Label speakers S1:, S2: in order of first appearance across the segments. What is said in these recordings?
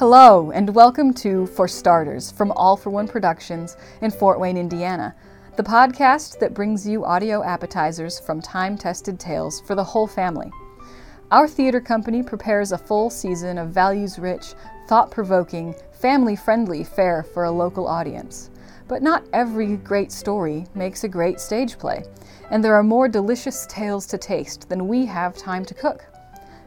S1: Hello, and welcome to For Starters from All for One Productions in Fort Wayne, Indiana, the podcast that brings you audio appetizers from time tested tales for the whole family. Our theater company prepares a full season of values rich, thought provoking, family friendly fare for a local audience. But not every great story makes a great stage play, and there are more delicious tales to taste than we have time to cook.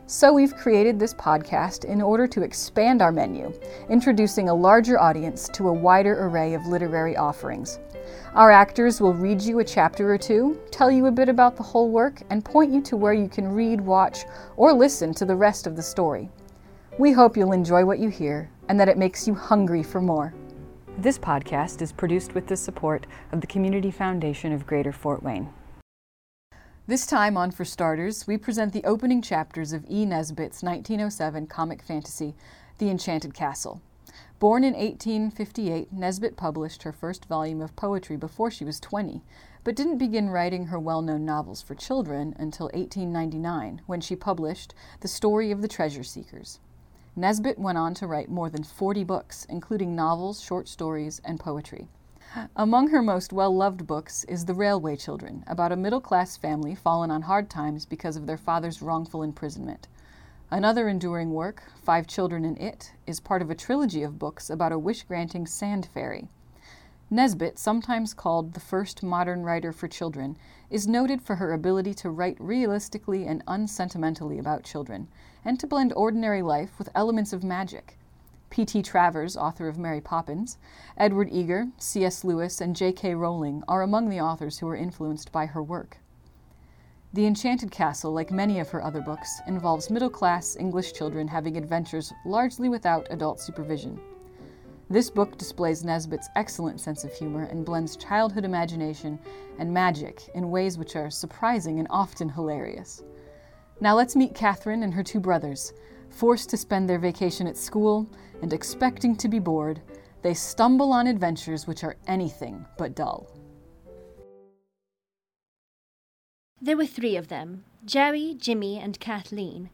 S1: So we've created this podcast in order to expand our menu, introducing a larger audience to a wider array of literary offerings. Our actors will read you a chapter or two, tell you a bit about the whole work, and point you to where you can read, watch, or listen to the rest of the story. We hope you'll enjoy what you hear and that it makes you hungry for more. This podcast is produced with the support of the Community Foundation of Greater Fort Wayne. This time on For Starters, we present the opening chapters of E. Nesbit's 1907 comic fantasy, The Enchanted Castle. Born in 1858, Nesbit published her first volume of poetry before she was 20, but didn't begin writing her well known novels for children until 1899, when she published The Story of the Treasure Seekers. Nesbit went on to write more than 40 books, including novels, short stories, and poetry. Among her most well loved books is The Railway Children, about a middle class family fallen on hard times because of their father's wrongful imprisonment. Another enduring work, Five Children in It, is part of a trilogy of books about a wish granting sand fairy. Nesbit, sometimes called the first modern writer for children, is noted for her ability to write realistically and unsentimentally about children, and to blend ordinary life with elements of magic. P.T. Travers, author of Mary Poppins, Edward Eager, C.S. Lewis, and J.K. Rowling are among the authors who were influenced by her work. The Enchanted Castle, like many of her other books, involves middle class English children having adventures largely without adult supervision. This book displays Nesbit's excellent sense of humor and blends childhood imagination and magic in ways which are surprising and often hilarious. Now let's meet Catherine and her two brothers. Forced to spend their vacation at school and expecting to be bored, they stumble on adventures which are anything but dull.
S2: There were three of them Jerry, Jimmy, and Kathleen.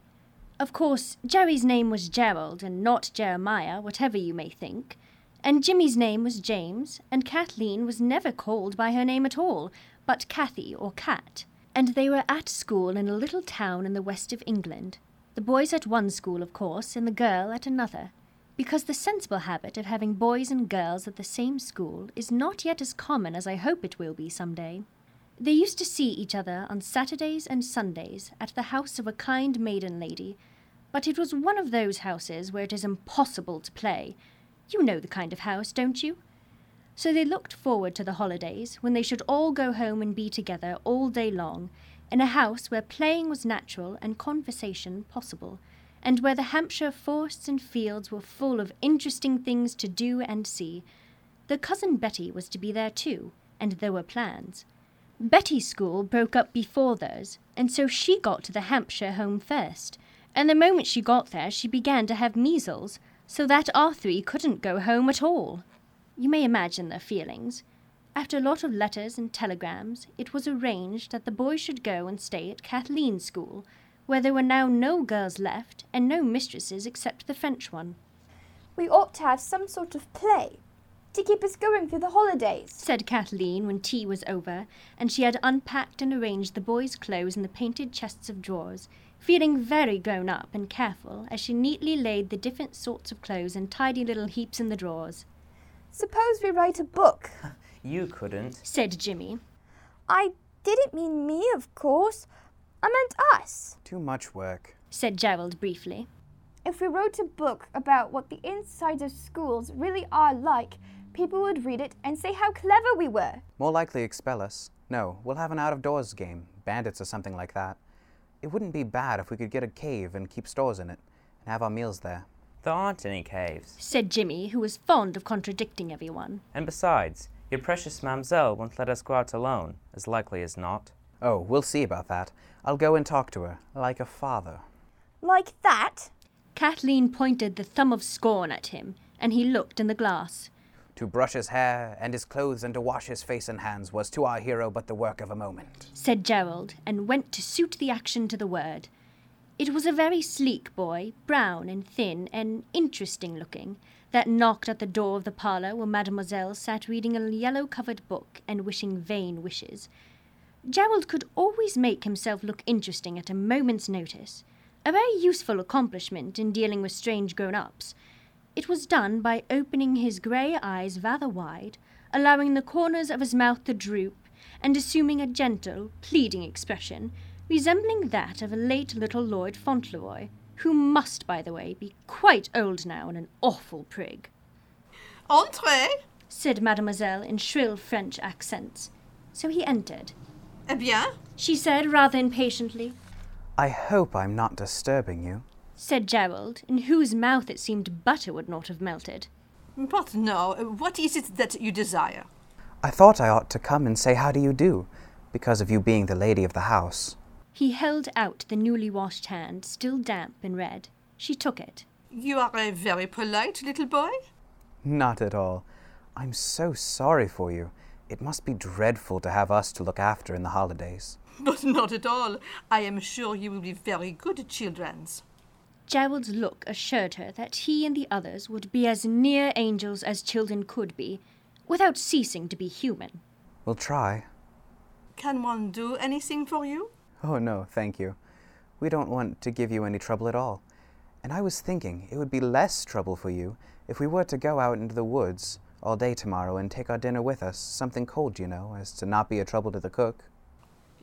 S2: Of course, Jerry's name was Gerald and not Jeremiah, whatever you may think. And Jimmy's name was James, and Kathleen was never called by her name at all, but Kathy or Cat. And they were at school in a little town in the west of England. The boys at one school, of course, and the girl at another. Because the sensible habit of having boys and girls at the same school is not yet as common as I hope it will be some day. They used to see each other on Saturdays and Sundays at the house of a kind maiden lady, but it was one of those houses where it is impossible to play. You know the kind of house, don't you? So they looked forward to the holidays, when they should all go home and be together all day long, in a house where playing was natural and conversation possible, and where the Hampshire forests and fields were full of interesting things to do and see. The cousin Betty was to be there too, and there were plans. Betty's school broke up before theirs, and so she got to the Hampshire home first. And the moment she got there, she began to have measles, so that our three couldn't go home at all. You may imagine their feelings. After a lot of letters and telegrams, it was arranged that the boys should go and stay at Kathleen's school, where there were now no girls left and no mistresses except the French one.
S3: We ought to have some sort of play to keep us going through the holidays,
S2: said Kathleen when tea was over, and she had unpacked and arranged the boys' clothes in the painted chests of drawers, feeling very grown up and careful as she neatly laid the different sorts of clothes in tidy little heaps in the drawers.
S3: Suppose we write a book,
S4: You couldn't.
S2: said Jimmy.
S3: I didn't mean me, of course. I meant us.
S4: Too much work.
S2: said Gerald briefly.
S3: If we wrote a book about what the insides of schools really are like, people would read it and say how clever we were.
S4: More likely expel us. No, we'll have an out of doors game, bandits or something like that. It wouldn't be bad if we could get a cave and keep stores in it, and have our meals there.
S5: There aren't any caves.
S2: said Jimmy, who was fond of contradicting everyone.
S5: And besides, your precious mamselle won't let us go out alone, as likely as not.
S4: Oh, we'll see about that. I'll go and talk to her, like a father.
S3: Like that?
S2: Kathleen pointed the thumb of scorn at him, and he looked in the glass.
S4: To brush his hair and his clothes and to wash his face and hands was to our hero but the work of a moment.
S2: said Gerald, and went to suit the action to the word. It was a very sleek boy, brown and thin and interesting looking, that knocked at the door of the parlour where Mademoiselle sat reading a yellow covered book and wishing vain wishes. Gerald could always make himself look interesting at a moment's notice, a very useful accomplishment in dealing with strange grown ups. It was done by opening his grey eyes rather wide, allowing the corners of his mouth to droop, and assuming a gentle, pleading expression, resembling that of a late little Lord Fauntleroy, who must, by the way, be quite old now and an awful prig.
S6: Entrez!
S2: said Mademoiselle in shrill French accents. So he entered.
S6: Eh bien?
S2: She said rather impatiently,
S4: I hope I'm not disturbing you.
S2: said Gerald, in whose mouth it seemed butter would not have melted.
S6: But no, what is it that you desire?
S4: I thought I ought to come and say how do you do, because of you being the lady of the house.
S2: He held out the newly washed hand, still damp and red. She took it.
S6: You are a very polite little boy.
S4: Not at all. I'm so sorry for you. It must be dreadful to have us to look after in the holidays.
S6: But not at all. I am sure you will be very good childrens.
S2: Gerald's look assured her that he and the others would be as near angels as children could be, without ceasing to be human.
S4: We'll try.
S6: Can one do anything for you?
S4: Oh, no, thank you. We don't want to give you any trouble at all. And I was thinking it would be less trouble for you if we were to go out into the woods all day tomorrow and take our dinner with us, something cold, you know, as to not be a trouble to the cook.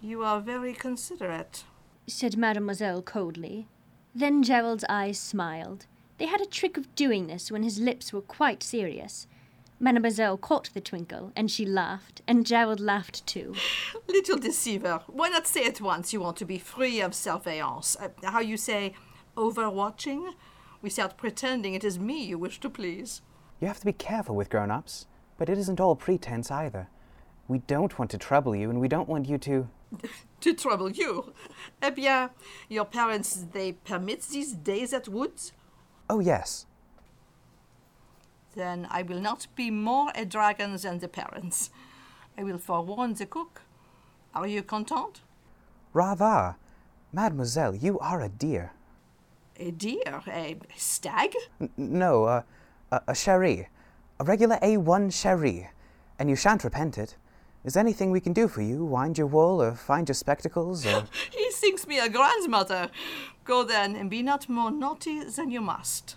S6: You are very considerate.
S2: said Mademoiselle coldly. Then Gerald's eyes smiled. They had a trick of doing this when his lips were quite serious. Mademoiselle caught the twinkle, and she laughed, and Gerald laughed too.
S6: Little deceiver. Why not say at once you want to be free of surveillance? Uh, how you say, overwatching? Without pretending it is me you wish to please.
S4: You have to be careful with grown ups, but it isn't all pretense either. We don't want to trouble you, and we don't want you to.
S6: To trouble you. Eh bien, your parents, they permit these days at woods?
S4: Oh, yes.
S6: Then I will not be more a dragon than the parents. I will forewarn the cook. Are you content?
S4: Rather. Mademoiselle, you are a dear.
S6: A deer? A stag?
S4: N- no, uh, a, a sherry. A regular A1 sherry. And you shan't repent it. Is there anything we can do for you? Wind your wool, or find your spectacles, or.
S6: He thinks me a grandmother. Go then, and be not more naughty than you must.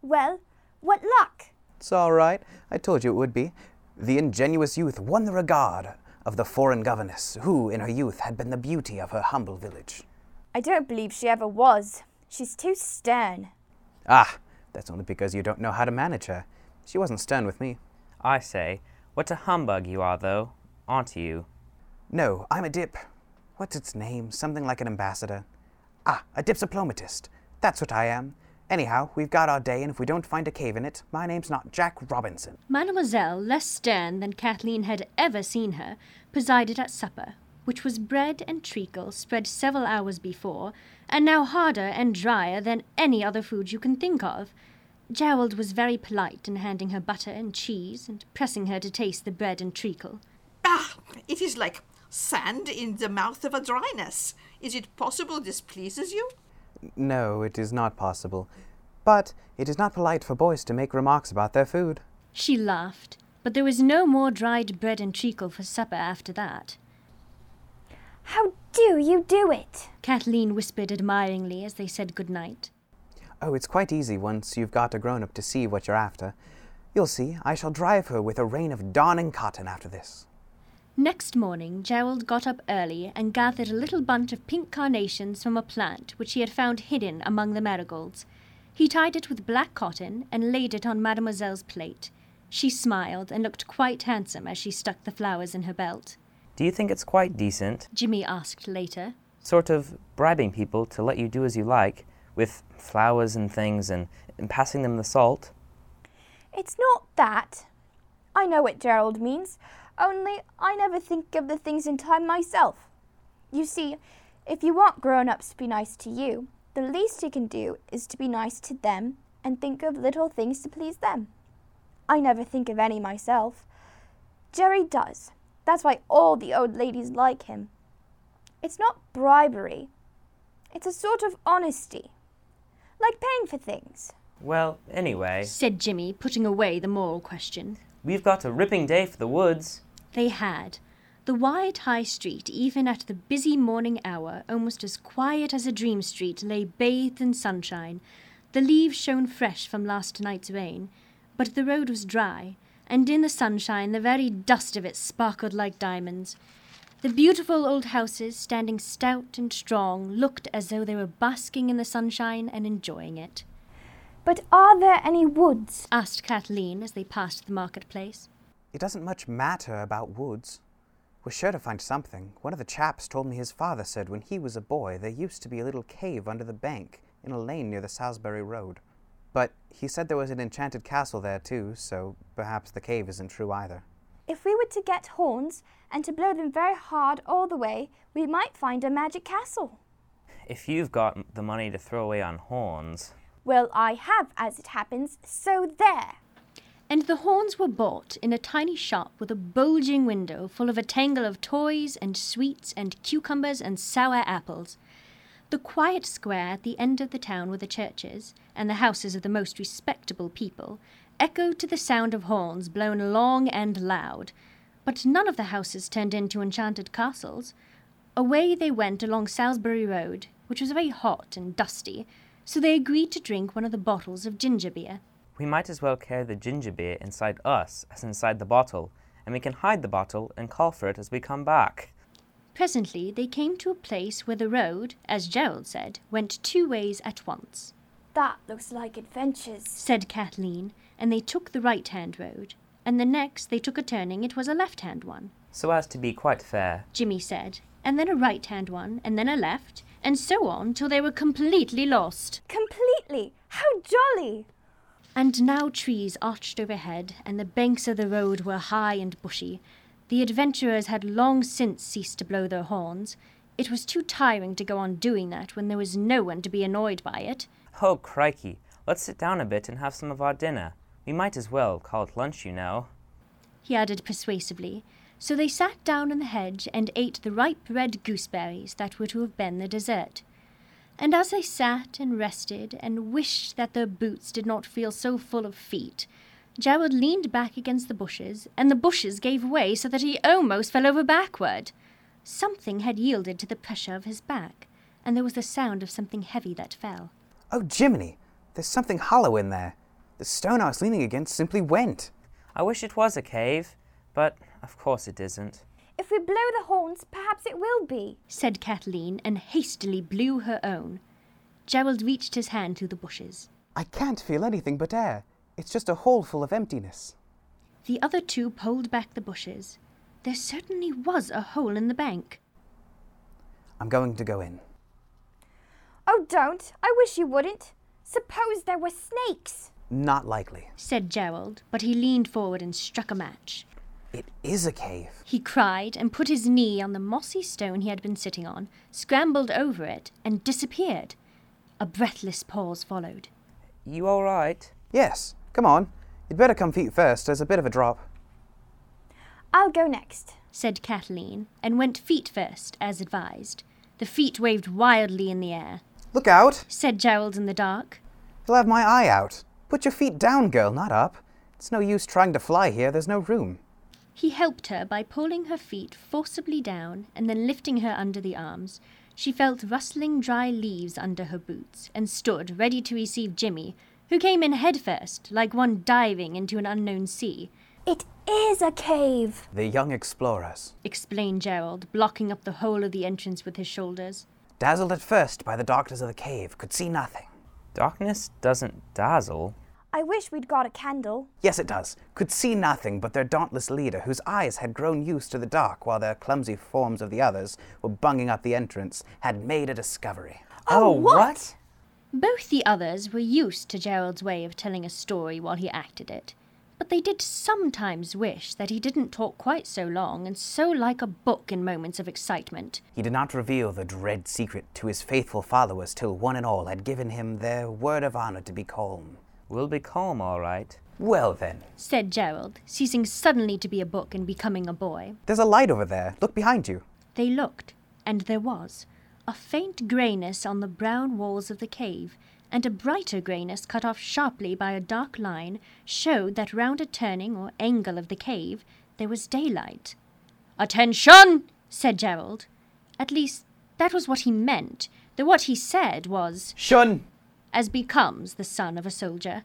S3: Well, what luck?
S4: It's all right. I told you it would be. The ingenuous youth won the regard of the foreign governess, who in her youth had been the beauty of her humble village.
S3: I don't believe she ever was. She's too stern.
S4: Ah, that's only because you don't know how to manage her. She wasn't stern with me.
S5: I say, what a humbug you are, though, aren't you?
S4: No, I'm a dip. What's its name? Something like an ambassador. Ah, a diplomatist. That's what I am. Anyhow, we've got our day, and if we don't find a cave in it, my name's not Jack Robinson.
S2: Mademoiselle, less stern than Kathleen had ever seen her, presided at supper, which was bread and treacle spread several hours before, and now harder and drier than any other food you can think of. Gerald was very polite in handing her butter and cheese and pressing her to taste the bread and treacle.
S6: Ah, it is like sand in the mouth of a dryness. Is it possible this pleases you?
S4: No, it is not possible. But it is not polite for boys to make remarks about their food.
S2: She laughed, but there was no more dried bread and treacle for supper after that.
S3: How do you do it?
S2: Kathleen whispered admiringly as they said good night.
S4: Oh, it's quite easy once you've got a grown up to see what you're after. You'll see, I shall drive her with a rein of darning cotton after this.
S2: Next morning, Gerald got up early and gathered a little bunch of pink carnations from a plant which he had found hidden among the marigolds. He tied it with black cotton and laid it on Mademoiselle's plate. She smiled and looked quite handsome as she stuck the flowers in her belt.
S5: Do you think it's quite decent,
S2: Jimmy asked later.
S5: sort of bribing people to let you do as you like, with flowers and things, and, and passing them the salt?
S3: It's not that. I know what Gerald means, only I never think of the things in time myself. You see, if you want grown ups to be nice to you, the least you can do is to be nice to them and think of little things to please them. I never think of any myself. Jerry does. That's why all the old ladies like him. It's not bribery. It's a sort of honesty. Like paying for things.
S5: Well, anyway,
S2: said Jimmy, putting away the moral question.
S5: we've got a ripping day for the woods.
S2: They had. The wide high street, even at the busy morning hour, almost as quiet as a dream street, lay bathed in sunshine. The leaves shone fresh from last night's rain, but the road was dry, and in the sunshine the very dust of it sparkled like diamonds. The beautiful old houses, standing stout and strong, looked as though they were basking in the sunshine and enjoying it.
S3: But are there any woods?
S2: Asked Kathleen as they passed the marketplace.
S4: It doesn't much matter about woods. We're sure to find something. One of the chaps told me his father said when he was a boy there used to be a little cave under the bank in a lane near the Salisbury Road. But he said there was an enchanted castle there too, so perhaps the cave isn't true either.
S3: If we were to get horns and to blow them very hard all the way, we might find a magic castle.
S5: If you've got the money to throw away on horns.
S3: Well, I have, as it happens, so there.
S2: And the horns were bought in a tiny shop with a bulging window full of a tangle of toys and sweets and cucumbers and sour apples. The quiet square at the end of the town where the churches and the houses of the most respectable people echoed to the sound of horns blown long and loud. But none of the houses turned into enchanted castles. Away they went along Salisbury Road, which was very hot and dusty, so they agreed to drink one of the bottles of ginger beer.
S5: We might as well carry the ginger beer inside us as inside the bottle, and we can hide the bottle and call for it as we come back.
S2: Presently they came to a place where the road, as Gerald said, went two ways at once,
S3: That looks like adventures.
S2: said Kathleen, and they took the right hand road. And the next they took a turning, it was a left hand one,
S5: So as to be quite fair.
S2: Jimmy said, and then a right hand one, and then a left, and so on till they were completely lost.
S3: Completely. How jolly!
S2: And now trees arched overhead, and the banks of the road were high and bushy. The adventurers had long since ceased to blow their horns. It was too tiring to go on doing that when there was no one to be annoyed by it.
S5: Oh, crikey, let's sit down a bit and have some of our dinner. We might as well call it lunch, you know.
S2: he added persuasively. So they sat down in the hedge and ate the ripe red gooseberries that were to have been the dessert. And as they sat and rested and wished that their boots did not feel so full of feet, Gerald leaned back against the bushes, and the bushes gave way so that he almost fell over backward. Something had yielded to the pressure of his back, and there was the sound of something heavy that fell.
S4: Oh, Jiminy! There's something hollow in there. The stone I was leaning against simply went.
S5: I wish it was a cave, but of course it isn't.
S3: If we blow the horns, perhaps it will be.
S2: said Kathleen, and hastily blew her own. Gerald reached his hand through the bushes.
S4: I can't feel anything but air. It's just a hole full of emptiness.
S2: The other two pulled back the bushes. There certainly was a hole in the bank.
S4: I'm going to go in.
S3: Oh, don't. I wish you wouldn't. Suppose there were snakes.
S4: Not likely.
S2: said Gerald, but he leaned forward and struck a match.
S4: It is a cave.
S2: He cried and put his knee on the mossy stone he had been sitting on, scrambled over it, and disappeared. A breathless pause followed.
S5: You all right?
S4: Yes, come on. You'd better come feet first. There's a bit of a drop.
S3: I'll go next.
S2: said Kathleen, and went feet first, as advised. The feet waved wildly in the air.
S4: Look out!
S2: Said Gerald in the dark.
S4: You'll have my eye out. Put your feet down, girl, not up. It's no use trying to fly here. There's no room.
S2: He helped her by pulling her feet forcibly down and then lifting her under the arms. She felt rustling dry leaves under her boots and stood ready to receive Jimmy, who came in headfirst, like one diving into an unknown sea.
S3: It is a cave.
S4: The young explorers,
S2: Explained Gerald, blocking up the whole of the entrance with his shoulders.
S4: dazzled at first by the darkness of the cave, could see nothing.
S5: Darkness doesn't dazzle.
S3: I wish we'd got a candle.
S4: Yes, it does. Could see nothing but their dauntless leader, whose eyes had grown used to the dark while their clumsy forms of the others were bunging up the entrance, had made a discovery.
S5: Oh, oh what?
S2: Both the others were used to Gerald's way of telling a story while he acted it, but they did sometimes wish that he didn't talk quite so long and so like a book in moments of excitement.
S4: He did not reveal the dread secret to his faithful followers till one and all had given him their word of honor to be calm.
S5: We'll be calm, all right.
S4: Well then,
S2: said Gerald, ceasing suddenly to be a book and becoming a boy.
S4: there's a light over there. Look behind you.
S2: They looked, and there was. a faint greyness on the brown walls of the cave, and a brighter greyness cut off sharply by a dark line showed that round a turning or angle of the cave there was daylight. Attention! said Gerald. At least, that was what he meant, though what he said was,
S4: Shun!
S2: As becomes the son of a soldier.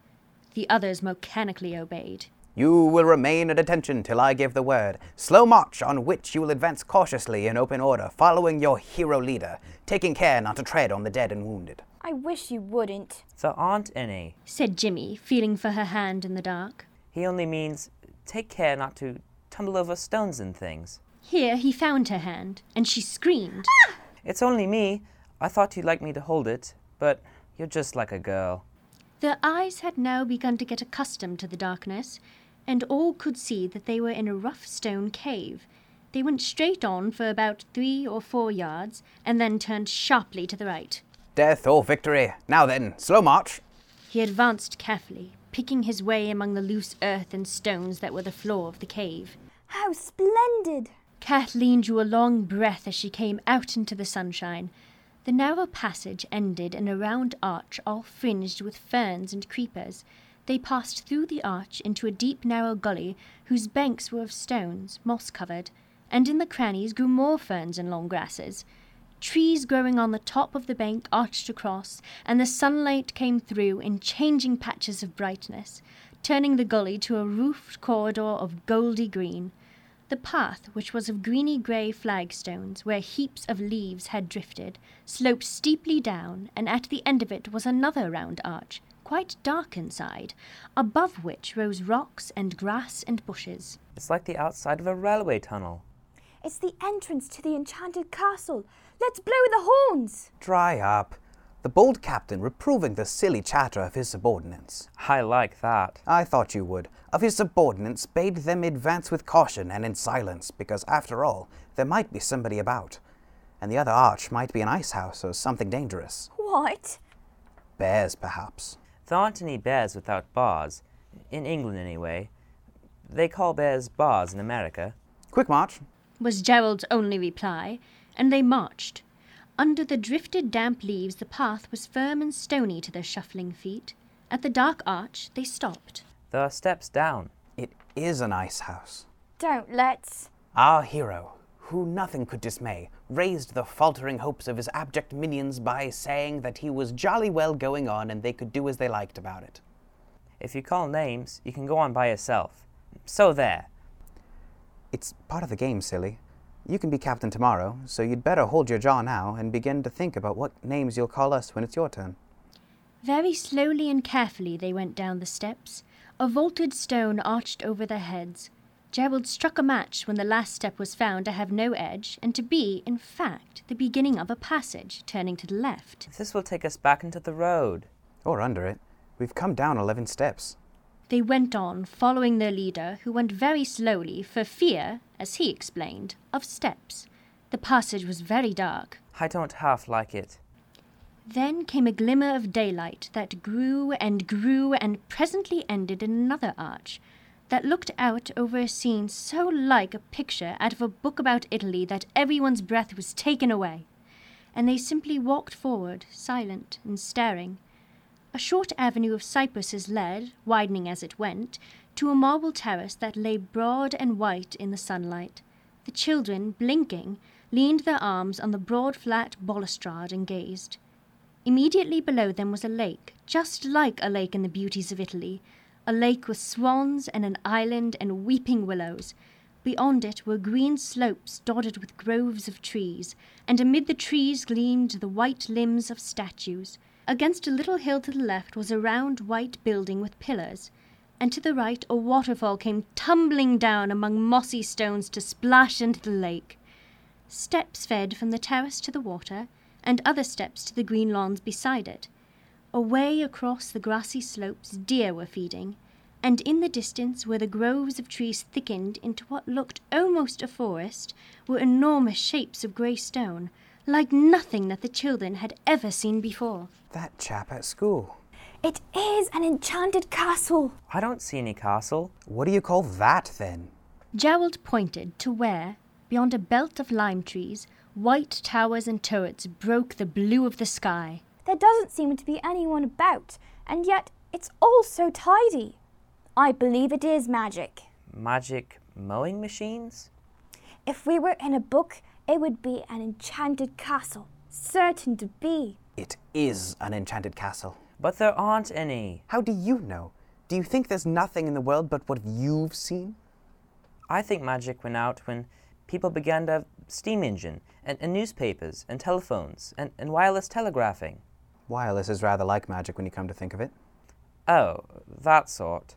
S2: The others mechanically obeyed.
S4: You will remain at attention till I give the word. Slow march on which you will advance cautiously in open order, following your hero leader, taking care not to tread on the dead and wounded.
S3: I wish you wouldn't.
S5: There aren't any.
S2: said Jimmy, feeling for her hand in the dark.
S5: He only means take care not to tumble over stones and things.
S2: Here he found her hand, and she screamed.
S5: It's only me. I thought you'd like me to hold it, but you're just like a girl.
S2: Their eyes had now begun to get accustomed to the darkness, and all could see that they were in a rough stone cave. They went straight on for about three or four yards, and then turned sharply to the right.
S4: Death or victory. Now then, slow march.
S2: He advanced carefully, picking his way among the loose earth and stones that were the floor of the cave.
S3: How splendid!
S2: Kathleen drew a long breath as she came out into the sunshine. The narrow passage ended in a round arch all fringed with ferns and creepers. They passed through the arch into a deep, narrow gully whose banks were of stones, moss covered, and in the crannies grew more ferns and long grasses. Trees growing on the top of the bank arched across, and the sunlight came through in changing patches of brightness, turning the gully to a roofed corridor of goldy green. The path, which was of greeny grey flagstones, where heaps of leaves had drifted, sloped steeply down, and at the end of it was another round arch, quite dark inside, above which rose rocks and grass and bushes.
S5: It's like the outside of a railway tunnel.
S3: It's the entrance to the enchanted castle. Let's blow the horns!
S4: Dry up. The bold captain reproving the silly chatter of his subordinates.
S5: I like that.
S4: I thought you would. Of his subordinates bade them advance with caution and in silence, because after all, there might be somebody about. And the other arch might be an ice house or something dangerous.
S3: What?
S4: Bears, perhaps.
S5: There aren't any bears without bars. In England, anyway. They call bears bars in America.
S4: Quick march.
S2: was Gerald's only reply, and they marched. Under the drifted damp leaves, the path was firm and stony to their shuffling feet. At the dark arch, they stopped.
S5: There are steps down.
S4: It is an ice house.
S3: Don't let's.
S4: Our hero, who nothing could dismay, raised the faltering hopes of his abject minions by saying that he was jolly well going on and they could do as they liked about it.
S5: If you call names, you can go on by yourself. So there.
S4: It's part of the game, silly. You can be captain tomorrow, so you'd better hold your jaw now and begin to think about what names you'll call us when it's your turn.
S2: Very slowly and carefully they went down the steps. A vaulted stone arched over their heads. Gerald struck a match when the last step was found to have no edge, and to be, in fact, the beginning of a passage, turning to the left.
S5: This will take us back into the road.
S4: Or under it. We've come down 11 steps.
S2: They went on, following their leader, who went very slowly for fear, as he explained, of steps. The passage was very dark.
S5: I don't half like it.
S2: Then came a glimmer of daylight that grew and grew and presently ended in another arch that looked out over a scene so like a picture out of a book about Italy that everyone's breath was taken away. And they simply walked forward, silent and staring. A short avenue of cypresses led, widening as it went, to a marble terrace that lay broad and white in the sunlight. The children, blinking, leaned their arms on the broad flat balustrade and gazed. Immediately below them was a lake, just like a lake in the beauties of Italy, a lake with swans and an island and weeping willows. Beyond it were green slopes dotted with groves of trees, and amid the trees gleamed the white limbs of statues. Against a little hill to the left was a round white building with pillars, and to the right a waterfall came tumbling down among mossy stones to splash into the lake. Steps fed from the terrace to the water, and other steps to the green lawns beside it. Away across the grassy slopes deer were feeding, and in the distance, where the groves of trees thickened into what looked almost a forest, were enormous shapes of grey stone, like nothing that the children had ever seen before.
S4: That chap at school.
S3: It is an enchanted castle.
S5: I don't see any castle.
S4: What do you call that then?
S2: Gerald pointed to where, beyond a belt of lime trees, White towers and turrets broke the blue of the sky.
S3: There doesn't seem to be anyone about, and yet it's all so tidy. I believe it is magic.
S5: Magic mowing machines?
S3: If we were in a book, it would be an enchanted castle, certain to be.
S4: It is an enchanted castle.
S5: But there aren't any.
S4: How do you know? Do you think there's nothing in the world but what you've seen?
S5: I think magic went out when people began to have steam engine and, and newspapers and telephones and, and wireless telegraphing.
S4: Wireless is rather like magic when you come to think of it.
S5: Oh, that sort.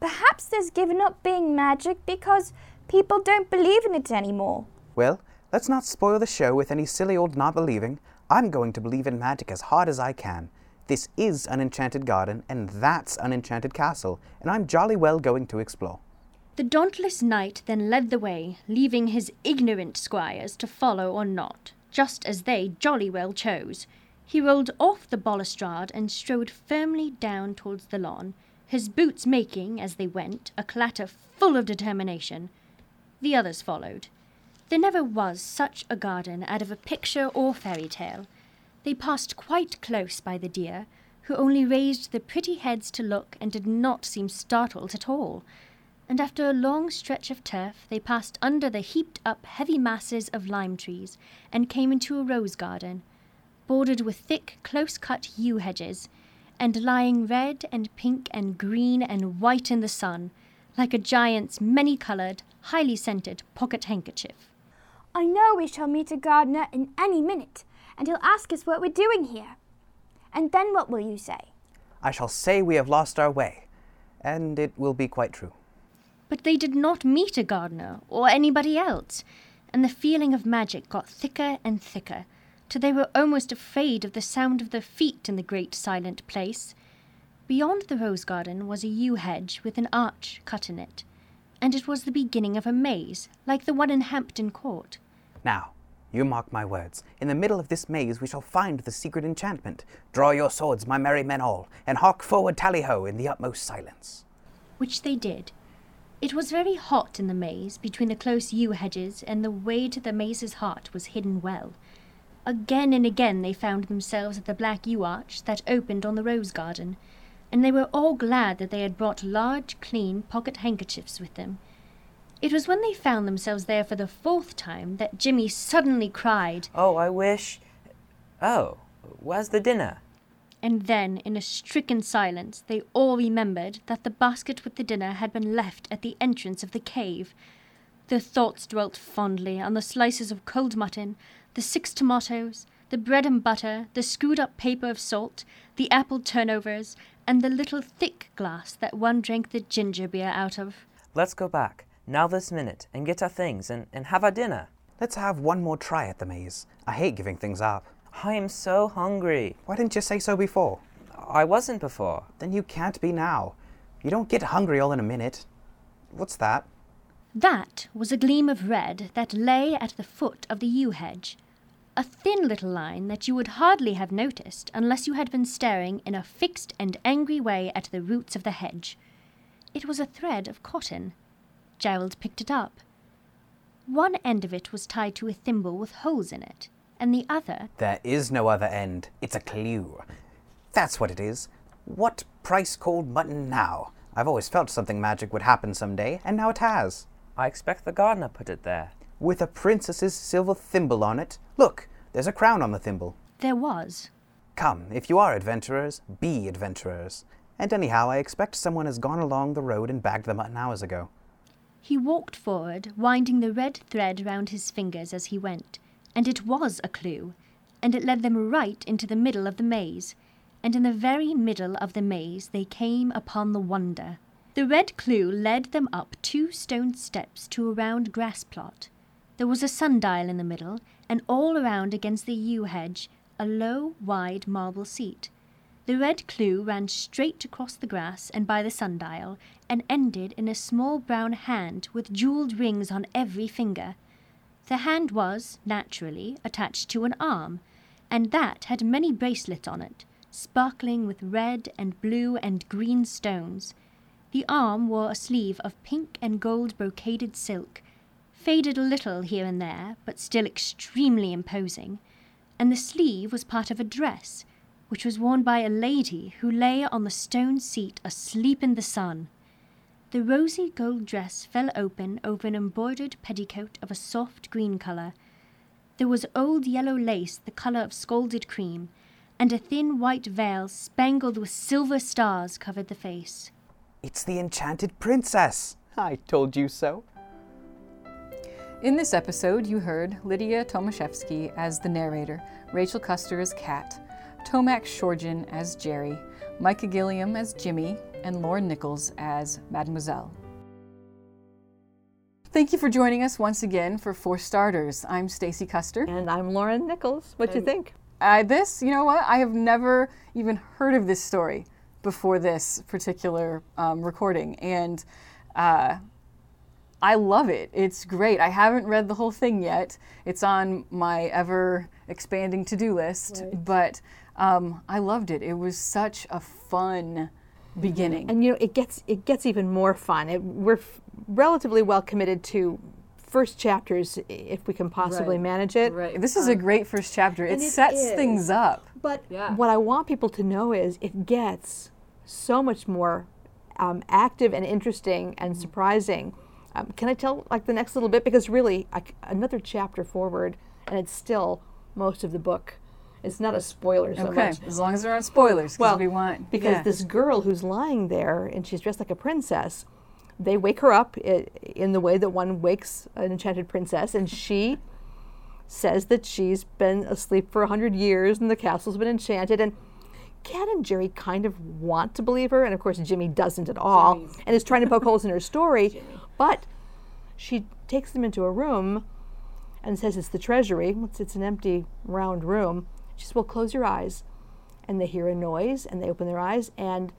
S3: Perhaps there's given up being magic because people don't believe in it anymore.
S4: Well, let's not spoil the show with any silly old not believing. I'm going to believe in magic as hard as I can. This is an enchanted garden, and that's an enchanted castle, and I'm jolly well going to explore.
S2: The dauntless knight then led the way, leaving his ignorant squires to follow or not, just as they jolly well chose. He rolled off the balustrade and strode firmly down towards the lawn, his boots making, as they went, a clatter full of determination. The others followed. There never was such a garden out of a picture or fairy tale. They passed quite close by the deer, who only raised their pretty heads to look and did not seem startled at all. And after a long stretch of turf, they passed under the heaped up heavy masses of lime trees and came into a rose garden, bordered with thick, close cut yew hedges, and lying red and pink and green and white in the sun, like a giant's many coloured, highly scented pocket handkerchief.
S3: I know we shall meet a gardener in any minute, and he'll ask us what we're doing here. And then what will you say?
S4: I shall say we have lost our way, and it will be quite true.
S2: But they did not meet a gardener or anybody else, and the feeling of magic got thicker and thicker, till they were almost afraid of the sound of their feet in the great silent place. Beyond the rose garden was a yew hedge with an arch cut in it, and it was the beginning of a maze, like the one in Hampton Court.
S4: Now, you mark my words. In the middle of this maze we shall find the secret enchantment. Draw your swords, my merry men all, and hark forward tally ho in the utmost silence.
S2: Which they did. It was very hot in the maze between the close yew hedges, and the way to the maze's heart was hidden well. Again and again they found themselves at the black yew arch that opened on the rose garden, and they were all glad that they had brought large, clean pocket handkerchiefs with them. It was when they found themselves there for the fourth time that Jimmy suddenly cried,
S5: Oh, I wish. Oh, where's the dinner?
S2: and then, in a stricken silence, they all remembered that the basket with the dinner had been left at the entrance of the cave. Their thoughts dwelt fondly on the slices of cold mutton, the six tomatoes, the bread and butter, the screwed up paper of salt, the apple turnovers, and the little thick glass that one drank the ginger beer out of.
S5: Let's go back, now this minute, and get our things and, and have our dinner.
S4: Let's have one more try at the maze. I hate giving things up.
S5: I am so hungry.
S4: Why didn't you say so before?
S5: I wasn't before.
S4: Then you can't be now. You don't get hungry all in a minute. What's that?
S2: That was a gleam of red that lay at the foot of the yew hedge, a thin little line that you would hardly have noticed unless you had been staring in a fixed and angry way at the roots of the hedge. It was a thread of cotton. Gerald picked it up. One end of it was tied to a thimble with holes in it, and the other
S4: There is no other end. It's a clue. That's what it is. What price cold mutton now? I've always felt something magic would happen someday, and now it has.
S5: I expect the gardener put it there.
S4: With a princess's silver thimble on it. Look, there's a crown on the thimble.
S2: there was.
S4: Come, if you are adventurers, be adventurers. And anyhow, I expect someone has gone along the road and bagged the mutton hours ago.
S2: He walked forward, winding the red thread round his fingers as he went, and it was a clue, and it led them right into the middle of the maze, and in the very middle of the maze they came upon the wonder. The red clue led them up two stone steps to a round grass plot. There was a sundial in the middle, and all around against the yew hedge a low, wide marble seat. The red clue ran straight across the grass and by the sundial, and ended in a small brown hand with jewelled rings on every finger. The hand was, naturally, attached to an arm, and that had many bracelets on it, sparkling with red and blue and green stones. The arm wore a sleeve of pink and gold brocaded silk, faded a little here and there, but still extremely imposing, and the sleeve was part of a dress, which was worn by a lady who lay on the stone seat asleep in the sun. The rosy gold dress fell open over an embroidered petticoat of a soft green colour. There was old yellow lace the colour of scalded cream, and a thin white veil spangled with silver stars covered the face.
S4: It's the enchanted princess! I told you so.
S1: In this episode, you heard Lydia Tomaszewski as the narrator, Rachel Custer as Kat, Tomac Shorjan as Jerry, Micah Gilliam as Jimmy, and Lauren Nichols as Mademoiselle. Thank you for joining us once again for Four Starters. I'm Stacy Custer.
S7: And I'm Lauren Nichols. What do you think?
S1: Uh, this, you know what? I have never even heard of this story before this particular um, recording, and uh, I love it. It's great. I haven't read the whole thing yet. It's on my ever expanding to do list, but um, I loved it. It was such a fun beginning.
S6: and you know it gets it gets even more fun. It, we're f- relatively well committed to first chapters if we can possibly
S1: Right.
S6: manage it.
S1: Right. This is a great first chapter. It,
S6: it
S1: sets
S6: is.
S1: things up.
S6: But
S1: Yeah.
S6: what I want people to know is it gets so much more um, active and interesting and
S1: Mm.
S6: surprising. Um, can I tell like the next little bit because really I another chapter forward and it's still most of the book. It's not a spoiler so
S1: Okay.
S6: much.
S1: As long as there aren't spoilers,
S6: Well,
S1: we want.
S6: because
S1: yeah.
S6: this girl who's lying there and she's dressed like a princess, they wake her up i- in the way that one wakes an enchanted princess, and she says that she's been asleep for a hundred years and the castle's been enchanted. And Kat and Jerry kind of want to believe her, and of course Jimmy doesn't at all, and is trying to poke holes in her story. But she takes them into a room and says it's the treasury. It's, it's an empty round room. She says, "Well, close your eyes." and they hear a noise and they open their eyes and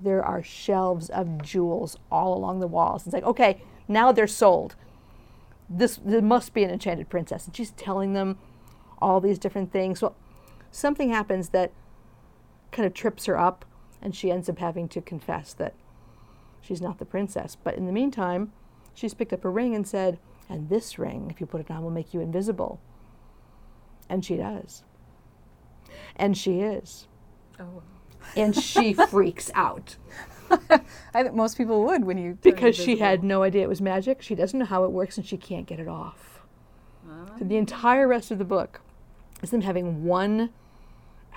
S6: there are shelves of jewels all along the walls. It's like, okay, now they're sold. This there must be an enchanted princess. And she's telling them all these different things. Well, something happens that kind of trips her up and she ends up having to confess that she's not the princess. But in the meantime, she's picked up a ring and said, and this ring, if you put it on, will make you invisible. And she does. And she is.
S1: Oh.
S6: And she freaks out
S1: I think most people would when you.
S6: because she had no idea it was magic. She doesn't know how it works and she can't get it off. Ah. So the entire rest of the book is them having one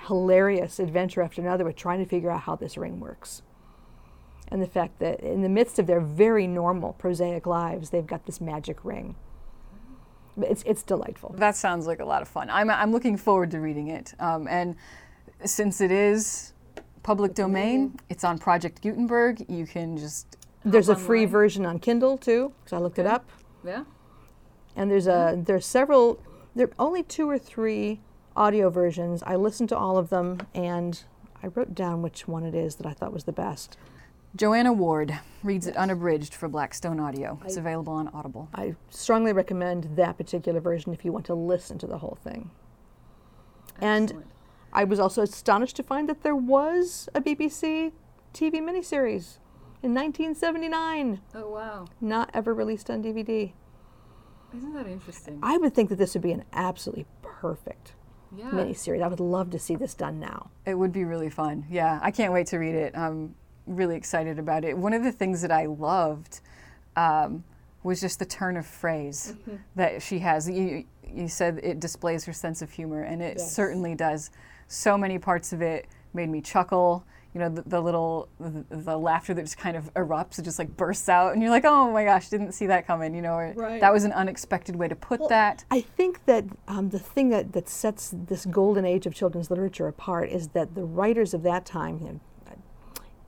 S6: hilarious adventure after another with trying to figure out how this ring works. And the fact that in the midst of their very normal, prosaic lives, they've got this magic ring. It's, it's delightful.
S1: That sounds like a lot of fun. I'm, I'm looking forward to reading it. Um, and since it is public domain, it's on Project Gutenberg. You can just.
S6: There's a free version on Kindle too, because I looked it up.
S1: Yeah.
S6: and there's a there's several there are only two or three audio versions i listened to all of them and i wrote down which one it is that i thought was the best
S1: Joanna Ward reads it unabridged for Blackstone Audio. It's available on Audible.
S6: i strongly recommend that particular version if you want to listen to the whole thing and i was also astonished to find that there was a bbc tv miniseries in 1979
S1: Oh, wow.
S6: not ever released on dvd
S1: Isn't that interesting?
S6: i would think that this would be an absolutely perfect
S1: Yeah.
S6: miniseries i would love to see this done now
S1: It would be really fun. Yeah, I can't wait to read it. I'm really excited about it. One of the things that I loved um, was just the turn of phrase that she has. You, you said it displays her sense of humor, and it certainly does. So many parts of it made me chuckle. You know, the, the little, the, the laughter that just kind of erupts, it just like bursts out, and you're like, oh my gosh, didn't see that coming, you know, or
S6: Right.
S1: that was an unexpected way to put that.
S6: I think that um, the thing that, that sets this golden age of children's literature apart is that the writers of that time, you know,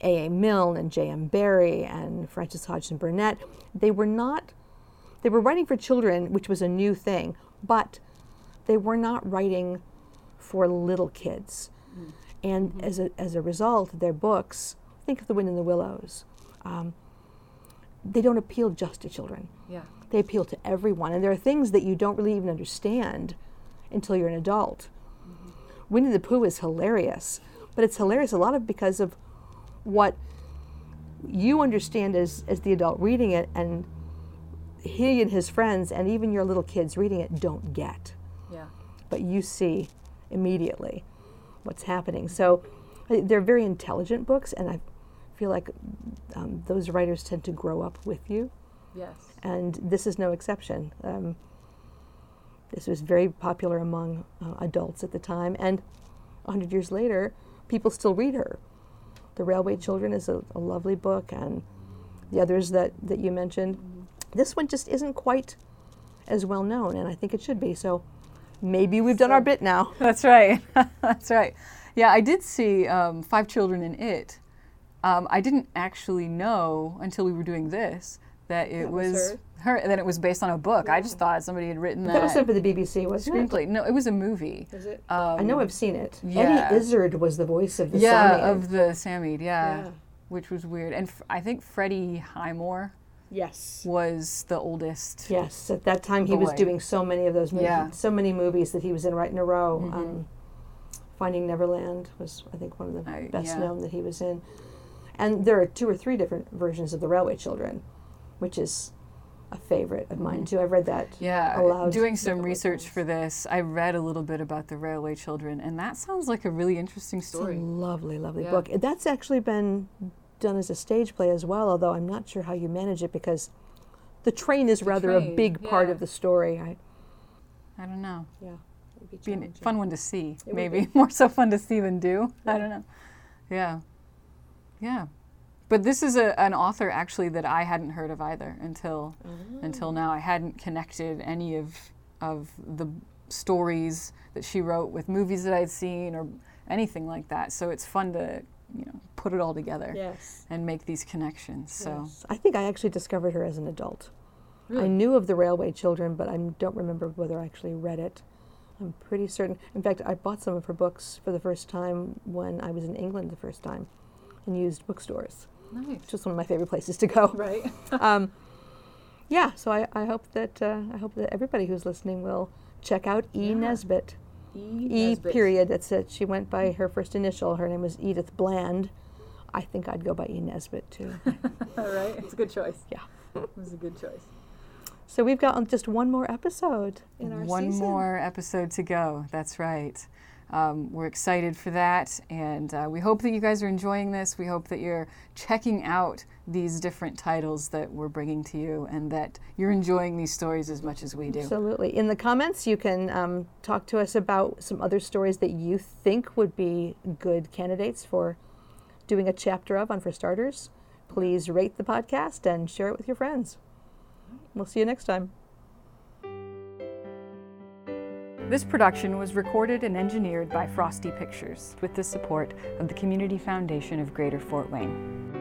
S6: A.A. Milne and J.M. Barrie and Frances Hodgson Burnett, they were not, they were writing for children, which was a new thing, but they were not writing for little kids. Mm-hmm. And mm-hmm. as, a, as a result, their books, think of The Wind in the Willows, um, they don't appeal just to children
S1: Yeah.
S6: they appeal to everyone. And there are things that you don't really even understand until you're an adult. Mm-hmm. Winnie the Pooh is hilarious, but it's hilarious a lot of because of what you understand as, as the adult reading it and he and his friends, and even your little kids reading it, don't get.
S1: Yeah.
S6: But you see immediately what's happening. So uh, they're very intelligent books, and I feel like um, those writers tend to grow up with you,
S1: Yes.
S6: and this is no exception. Um, this was very popular among uh, adults at the time, and 100 years later, people still read her. The Railway Children is a, a lovely book, and the others that, that you mentioned. This one just isn't quite as well known, and I think it should be. So maybe we've done our bit now.
S1: That's right. That's right. Yeah, I did see um, Five Children and It. Um, I didn't actually know until we were doing this that it
S6: That was
S1: was, her. and then it was based on a book. I just thought somebody had written
S6: That
S1: that,
S6: was for the BBC, wasn't it?
S1: screenplay. No, it was a movie.
S6: Is it?
S1: Um,
S6: I know I've seen it.
S1: yeah.
S6: Eddie Izzard was the voice of the
S1: yeah, of the Psammead, yeah,
S6: Yeah.
S1: which was weird. And f- I think Freddie Highmore
S6: Yes.
S1: was the oldest.
S6: Yes, at that time he was doing so many of those movies,
S1: Yeah.
S6: so many movies that he was in right in a row.
S1: Mhm.
S6: Um, Finding Neverland was, I think, one of the
S1: I-
S6: best
S1: yeah.
S6: known that he was in. And there are two or three different versions of The Railway Children, which is a favorite of mine too. I've read that.
S1: Yeah,
S6: aloud
S1: doing some research
S6: times.
S1: for this, I read a little bit about the Railway Children, and that sounds like a really interesting
S6: It's a
S1: story.
S6: lovely, lovely
S1: Yeah.
S6: book. That's actually been done as a stage play as well, although I'm not sure how you manage it because the train is rather a
S1: train,
S6: big part of the story. I,
S1: I don't know.
S6: yeah, it'd be
S1: Be a fun one to see,
S6: It
S1: maybe more so fun to see than do. I don't know. Yeah, yeah. But this is a, an author actually that I hadn't heard of either until oh. until now. I hadn't connected any of of the stories that she wrote with movies that I'd seen or anything like that. So it's fun to you know put it all together
S6: Yes.
S1: and make these connections. So
S6: Yes. I think I actually discovered her as an adult. I knew of the Railway Children, but I don't remember whether I actually read it. I'm pretty certain. In fact, I bought some of her books for the first time when I was in England the first time and used bookstores,
S1: nice,
S6: which is one of my favorite places to go.
S1: right?
S6: um, yeah, so I, I hope that uh, I hope that everybody who's listening will check out E.
S1: Yeah.
S6: Nesbit. E. period. That's it. She went by her first initial. Her name was Edith Bland. I think I'd go by E. Nesbit too.
S1: All right, it's a good choice.
S6: Yeah.
S1: it was a good choice.
S6: so we've got um, just one more episode in our
S1: One
S6: season.
S1: more episode to go. That's right. Um, we're excited for that, and uh, we hope that you guys are enjoying this. We hope that you're checking out these different titles that we're bringing to you, and that you're enjoying these stories as much as we do.
S6: Absolutely. In the comments, you can um, talk to us about some other stories that you think would be good candidates for doing a chapter of on For Starters. Please rate the podcast and share it with your friends. We'll see you next time.
S1: This production was recorded and engineered by Frosty Pictures with the support of the Community Foundation of Greater Fort Wayne.